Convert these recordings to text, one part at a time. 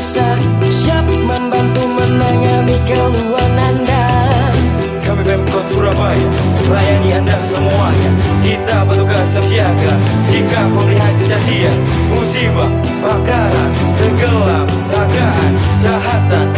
bisa siap membantu menangani keluhan Anda. Kami Pemkot Surabaya melayani Anda semuanya. Kita bertugas siaga jika melihat kejadian Musibah, bakaran, tenggelam, ragaan, jahatan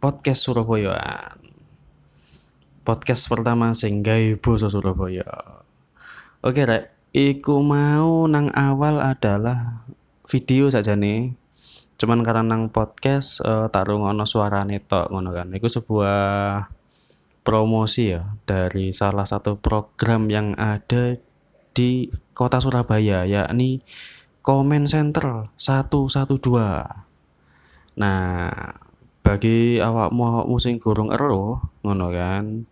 podcast Surabaya. Podcast pertama gawe basa Surabaya. Oke, Rek. Iku mau nang awal adalah video saja nih. Cuman karena nang podcast eh, tak rungono suarane tok ngono kan. Iku sebuah promosi ya dari salah satu program yang ada di kota Surabaya yakni Comment Center 112. Nah, bagi awakmu awakmu sing gurung ero ngono kan.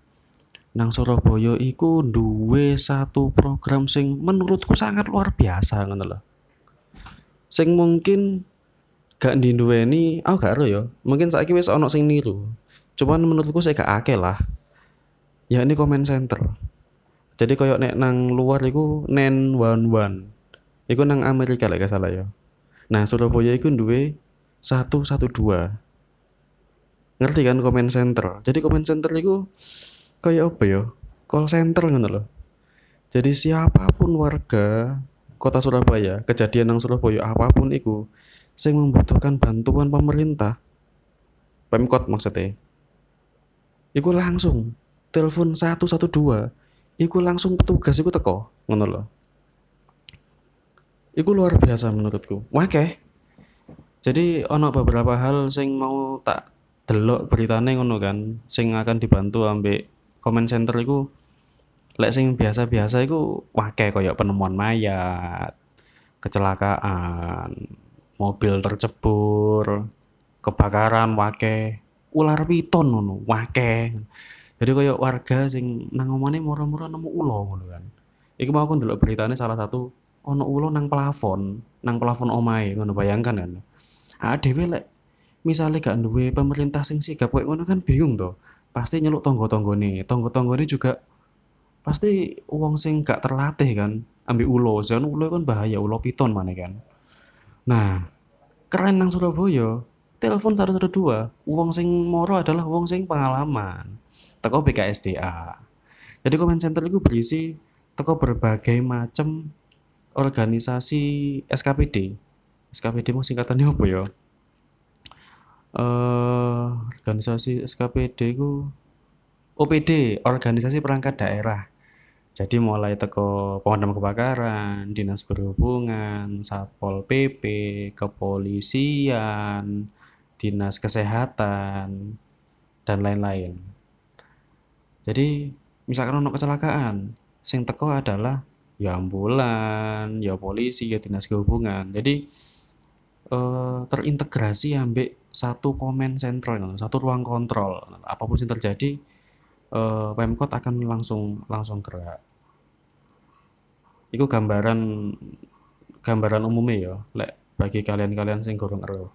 Nang Surabaya iku duwe satu program sing menurutku sangat luar biasa ngono loh. Sing mungkin gak dinduweni, aku gak ero ya. Mungkin saiki wis ana sing niru. Cuman menurutku saya gak akeh lah. Ya ini comment center. Jadi koyo nek nang luar iku nen one one. Iku nang Amerika lek gak salah ya. Nah, Surabaya iku duwe 112. Ngerti kan comment center. Jadi comment center iku kayak apa ya? Call center ngono loh. Jadi siapa pun warga kota Surabaya, kejadian nang Surabaya apa pun iku sing membutuhkan bantuan pemerintah. Pemkot maksudnya. Iku langsung telepon 112. Iku langsung petugas iku teko, ngono loh. Iku luar biasa menurutku. Wakeh. Jadi ono beberapa hal sing mau tak delok beritane ngono kan, sing akan dibantu ambek comment center iku lek sing biasa-biasa iku wakeh koyo penemuan mayat, kecelakaan, mobil tercebur, kebakaran wakeh, ular piton ngono, wakeh. Jadi koyo warga sing nang omane moro-moro nemu ulo ngono kan. Iku mau aku ndelok beritane salah satu ono ulo nang plafon, nang plafon omahe ngono bayangkan kan. Ah dhewe lek misale gak duwe pemerintah sing sigap koyo ngono kan bingung to. Pasti nyeluk tonggo-tonggone. Tonggo-tonggone juga pasti wong sing gak terlatih kan ambil ulo. Jangan ulo kan bahaya, ulo piton mana kan. Nah, keren nang Surabaya. Telepon 112, wong sing moro adalah wong sing pengalaman. Teko BKSDA. Jadi comment center itu berisi teko berbagai macam organisasi SKPD. SKPD mau singkatannya apa ya? Eh, organisasi SKPD ku OPD, organisasi perangkat daerah. Jadi mulai teko pemadam kebakaran, dinas perhubungan, satpol pp, kepolisian, dinas kesehatan, dan lain-lain. Jadi misalkan ono kecelakaan, sing teko adalah ya ambulan, ya polisi, ya dinas kehubungan. Jadi eh, terintegrasi ambek satu komen sentral, satu ruang kontrol. Apa pun yang terjadi, eh, Pemkot akan langsung langsung gerak. Iku gambaran gambaran umumnya ya, lek bagi kalian-kalian sing gorong ero.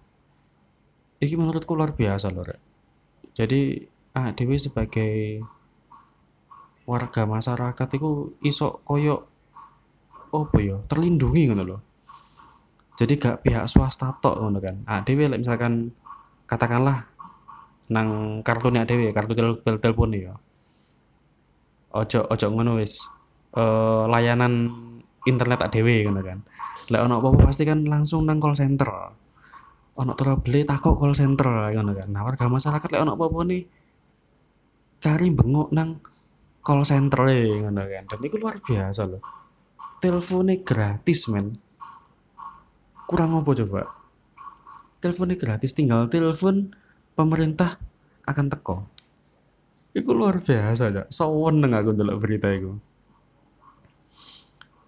Iki menurutku luar biasa loh, Rek. Jadi, ah Dewi sebagai warga masyarakat itu iso koyo apa ya terlindungi ngono loh jadi gak pihak swasta tok ngono kan. Ah dhewe lek misalkan katakanlah nang kartunya dhewe kartu tel tel telepon ya. Ojo ojo ngono wis eh layanan internet dhewe ngono kan. Lek ono apa-apa pasti kan langsung nang call center. Ono trouble takok call center ngono kan. Nah warga masyarakat lek ono apa-apa nih cari bengok nang call center ngono kan. Dan itu luar biasa loh. Teleponnya gratis men kurang apa coba? Teleponnya gratis tinggal telepon pemerintah akan teko. Itu luar biasa ya sawon neng aku ndelok berita itu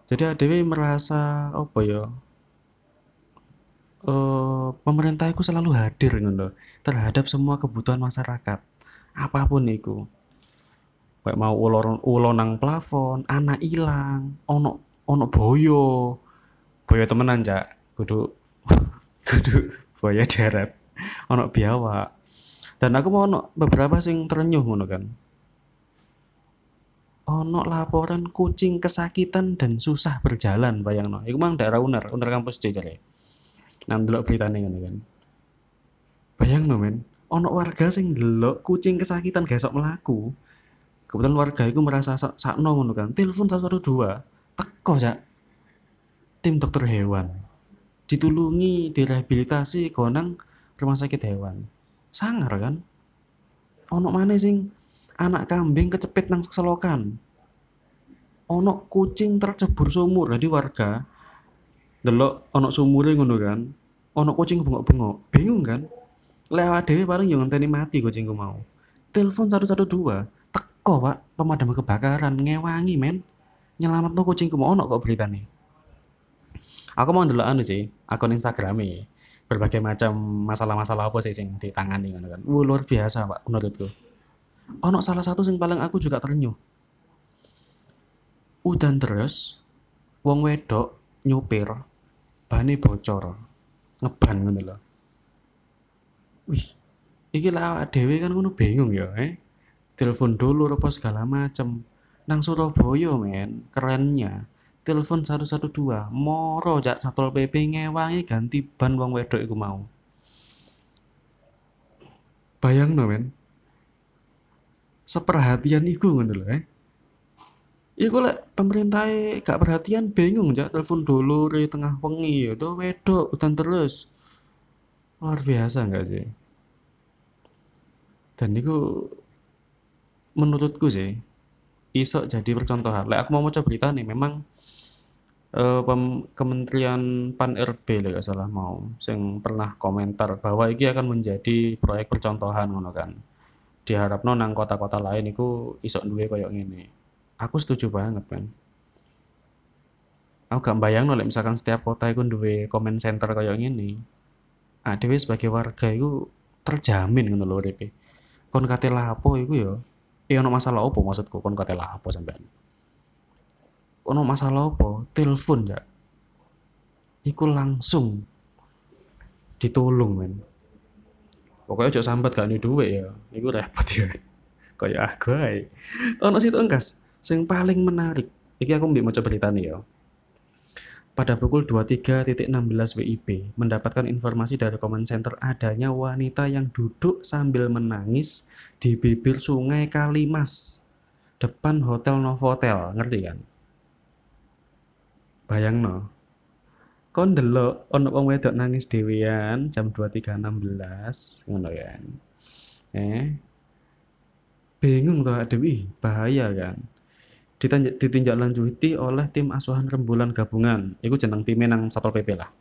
jadi ADW merasa apa ya? Eh pemerintah itu selalu hadir ngono terhadap semua kebutuhan masyarakat apa pun itu kayak mau ulo ulo nang plafon anak ilang ono ono boyo. Boyo temenan cak kudu kudu boyo darat ono biawak dan aku mau ono beberapa sing terenyuh ngono kan. Ono laporan kucing kesakitan dan susah berjalan bayang no. Iku mang daerah uner uner kampus C jare. Nah delok beritane ngono kan. Bayang no men. Ono warga sing delok kucing kesakitan gak esok melaku kebetulan warga itu merasa sak sakno ngono kan. Telepon 112 teko cak. Tim dokter hewan ditulungi direhabilitasi gonang rumah sakit hewan. Sangar kan? Ono mana sing anak kambing kecepit nang selokan? Ono kucing tercebur sumur. Jadi warga delok ono sumure ngono kan? Ono kucing bengok-bengok. Bingung kan? Lewat dewe paling yang ngenteni mati kucingku mau. Telepon 112 teko pak pemadam kebakaran ngewangi men. Nyelamat no kucingku mau. Ono kok beritanya aku mau ndelok anu sih akun Instagram berbagai macam masalah-masalah apa sih sing ditangani ngono kan. Wuh, luar biasa pak menurutku. Ono salah satu sing paling aku juga terenyuh. Udan terus wong wedok nyupir bane bocor ngeban ngono lho. Wih iki lah dhewe kan ngono bingung ya eh. Telepon dulu apa segala macem. Nang Surabaya men kerennya telepon 112 moro jak. Satpol pp ngewangi ganti ban wong wedok iku mau. Bayang no men. Seperhatian iku ngono lho eh. Iku lek pemerintah gak perhatian bingung jak. Telepon dulu di tengah wengi ya tuh wedok hutan terus. Luar biasa enggak sih? Dan itu menurutku sih iso jadi percontohan. Lek aku mau coba berita nih memang eh, pem- Kementerian Pan RB gak salah mau sing pernah komentar bahwa ini akan menjadi proyek percontohan ngono kan. Diharapno nang kota-kota lain iku iso duwe koyo ngene. Aku setuju banget kan aku gak bayang lek misalkan setiap kota iku duwe comment center koyo ngene. Ah dhewe sebagai warga iku terjamin ngono lho uripe. Kon kate lapo iku ya? Ya ono masalah opo maksudku kon kate lapo sampean ono masalah opo telepon ya iku langsung ditolong men. Pokoknya ojo sambat gak nih duit ya iku repot ya. Kayak aku ae. Ono situ engkas sing paling menarik. Iki aku mbek maca beritane ya. Pada pukul 23.16 WIB mendapatkan informasi dari comment center adanya wanita yang duduk sambil menangis di bibir sungai Kalimas depan hotel Novotel. Ngerti kan bayang no kon delok ono wong wedok nangis dhewean jam 23.16 ngono kan eh. Bingung tuh ih bahaya kan. Ditanj- ditindaklanjuti oleh tim asuhan rembulan gabungan. Itu jeneng timnya nang satpol pp lah.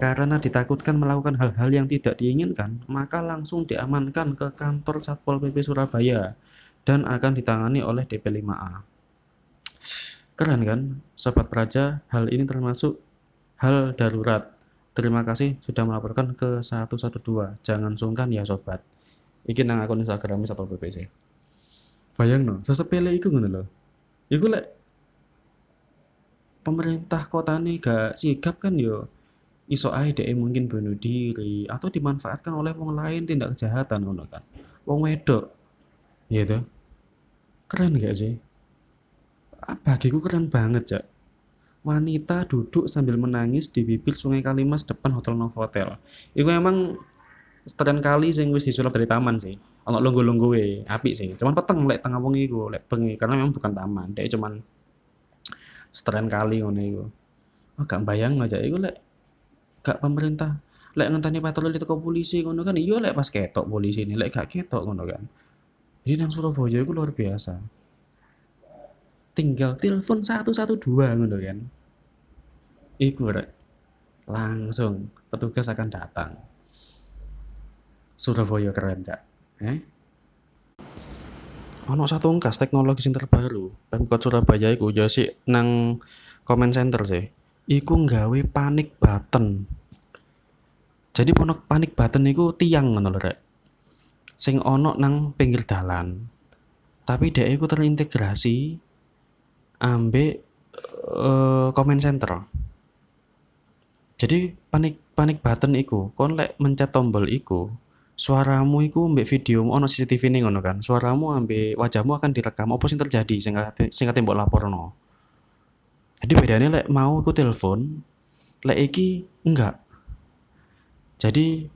Karena ditakutkan melakukan hal-hal yang tidak diinginkan maka langsung diamankan ke kantor satpol pp Surabaya dan akan ditangani oleh DP 5A keren kan sobat praja hal ini termasuk hal darurat. Terima kasih sudah melaporkan ke 112 jangan sungkan ya sobat. Iki nang akun Instagram pp sih bayang no sesepele iku ngono lho. Iku lek pemerintah kota nih gak sigap kan yo iso ae mungkin bunuh diri atau dimanfaatkan oleh wong lain tindak kejahatan ngono kan. Wong wedok. Gitu keren gak sih bagiku keren banget cak. Wanita duduk sambil menangis di bibir sungai Kalimas depan hotel Novotel itu emang setelan kali sing wis disulap dari taman sih. Ono lungguh-lungguh we apik sih. Cuman peteng lek tengah wengi iku lek bengi karena memang bukan taman. Dia cuman setelan kali ngono iku. Oh, gak bayang aja iku lek gak pemerintah lek ngenteni patroli teko polisi ngono kan iya lek pas ketok polisi ini lek gak ketok ngono kan. Jadi nang Surabaya iku luar biasa tinggal telepon 112 ngono kan. Iku rek. Langsung petugas akan datang. Surabaya keren cak. Eh? Ono satu ungkas teknologi sing terbaru. Pemkot Surabaya iku ya sik nang comment center sih. Iku nggawe panic button. Jadi pono panic button iku tiang ngono lho rek. Sing ono nang pinggir dalan. Tapi dia iku terintegrasi ambek eh, comment center jadi panik panik button iku kon lek mencet tombol iku suaramu iku mbek video ono CCTV nih ngono kan? Suaramu ambek wajahmu akan direkam apa sing terjadi sing sing mbok laporno? Jadi bedanya lek mau iku telepon lek iki enggak. Jadi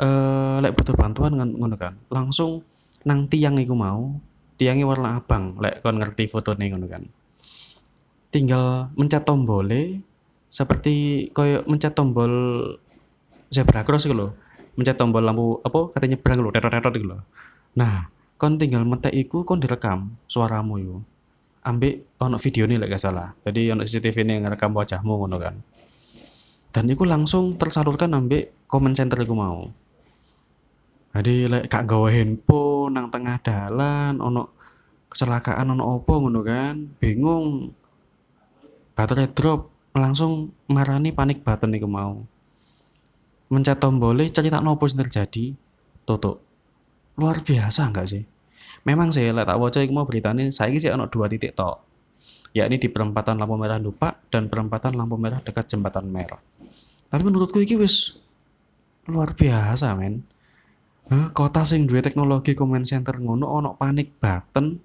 eh lek butuh bantuan ngono kan? Langsung nang tiang iku mau tiangnya warna abang lek kon ngerti fotone ngono kan tinggal mencet tombole seperti koyo mencet tombol zebra cross gitu loh mencet tombol lampu apa katanya nyebrang lho tetot-tetot gitu loh nah kon tinggal metek iku kon direkam suaramu iku. Ambek ono video nih lek gak salah. Jadi ono CCTV nih ngerekam wajahmu ngono kan. Dan iku langsung tersalurkan ambek comment center iku mau. Jadi lek gak gawe handphone nang tengah dalan ono kecelakaan ono opo ngono kan. Bingung baterai drop langsung marani panik button iku mau. Mencet tombolnya cerita nopo sing terjadi? Tutup luar biasa enggak sih? Memang sih lek tak waca mau beritanya saya sih ono dua titik tok. Yakni di perempatan lampu merah lupa dan perempatan lampu merah dekat jembatan merah. Tapi menurutku iki wis luar biasa men. Kota sing duwe teknologi comment center ngono ono panik button.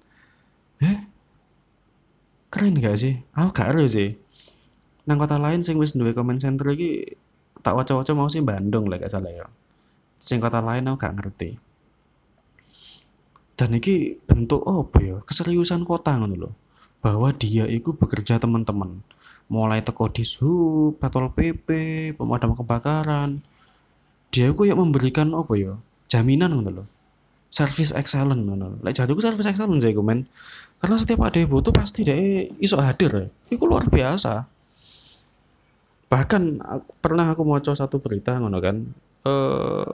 Eh keren gak sih? Aku gak ero sih. Nang kota lain sing wis duwe comment center iki tak waca-waca mau sih Bandung lah gak salah ya. Sing kota lain aku gak ngerti. Dan iki bentuk apa ya? Keseriusan kota ngono loh bahwa dia itu bekerja teman-teman. Mulai teko dishub satpol pp pemadam kebakaran. Dia itu yang memberikan apa ya? Jaminan ngono loh service excellent ngono. Lek jadiku service excellent sih men. Karena setiap ada yang butuh pasti dia iso hadir ya. Itu luar biasa. Bahkan pernah aku mau satu berita ngono kan eh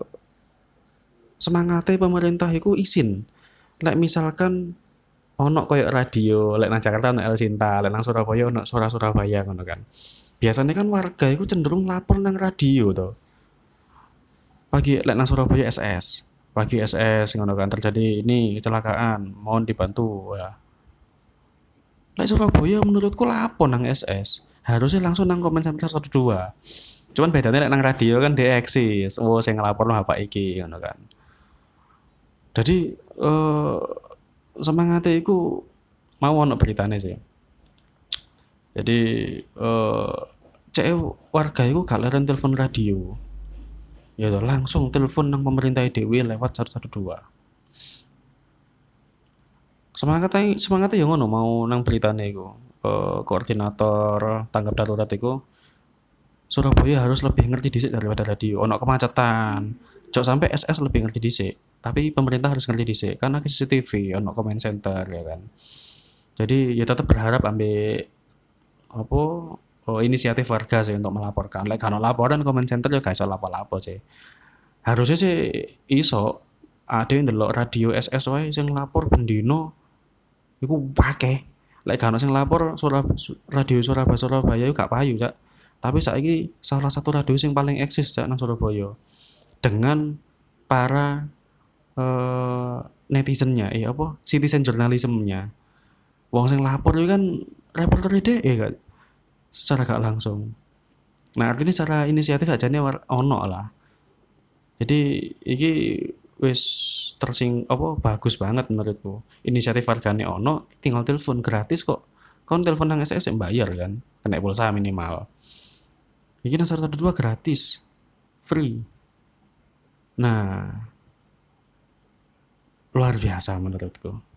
semangatnya pemerintah itu izin. Lek misalkan ono koyo radio lek nang Jakarta ono El Sinta lek nang Surabaya ono suara Surabaya ngono kan. Biasanya kan warga itu cenderung lapor nang radio tuh pagi lek nang Surabaya SS pagi SS ngono kan. Terjadi ini kecelakaan. Mohon dibantu ya. Lek Surabaya menurutku lapor nang SS harusnya langsung nang komen center 12 cuman bedanya nang radio kan dia eksis. Oh saya ngelapor lo apa iki ngono kan. Jadi eh semangatnya itu mau ono beritanya sih. Jadi eh cek warga itu gak telepon radio ya langsung telepon nang pemerintah dewi lewat 112 semangatnya semangatnya ya ngono mau nang beritanya itu eh, koordinator tanggap darurat itu Surabaya harus lebih ngerti dhisik daripada radio. Ono kemacetan. Cok sampai SS lebih ngerti dhisik tapi pemerintah harus ngerti dhisik karena CCTV ono comment center ya kan. Jadi ya tetap berharap ambil apa oh, inisiatif warga sih untuk melaporkan. Lek kalau laporan comment center ya gak iso lapo-lapo sih. Harusnya sih iso. Ada yang delok radio SS wae sing lapor bendino iku pake lek gak ono sing lapor Surab radio Surabaya Surabaya iku gak payu cak. Tapi saiki salah satu radio sing paling eksis cak nang Surabaya. Dengan para eh, netizennya eh apa? Citizen journalismnya. Wong sing lapor itu kan reporter ide ya kan secara gak langsung. Nah artinya secara inisiatif aja nih ono lah. Jadi iki wis tersing apa bagus banget menurutku. Inisiatif wargane ono tinggal telepon gratis kok. Kon telepon nang SS bayar kan kena pulsa minimal. Iki nang 112 gratis free. Nah luar biasa menurutku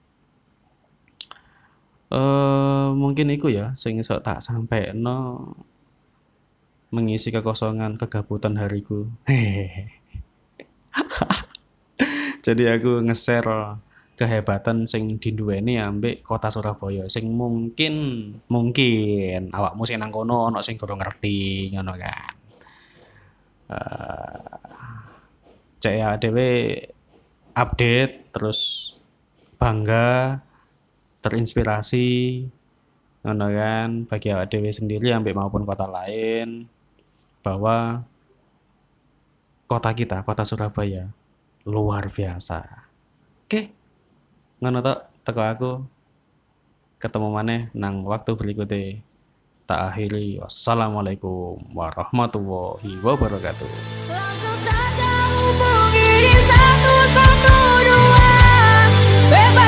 eh mungkin itu ya sing iso tak sampai no mengisi kekosongan kegabutan hariku. Jadi aku nge-share kehebatan sing dinduweni ambek kota Surabaya. Sing mungkin mungkin. Awakmu sing nang kono ono sing kurang ngerti ngono kan. Eh cek ya update terus bangga terinspirasi ngono kan bagi awak dewe sendiri ambek maupun kota lain bahwa kota kita kota Surabaya luar biasa. Oke ngono tok teko aku. Ketemu maneh nang waktu berikutnya. Tak akhiri. Wassalamualaikum warahmatullahi wabarakatuh. Langsung saja hubungi di 112 Bebas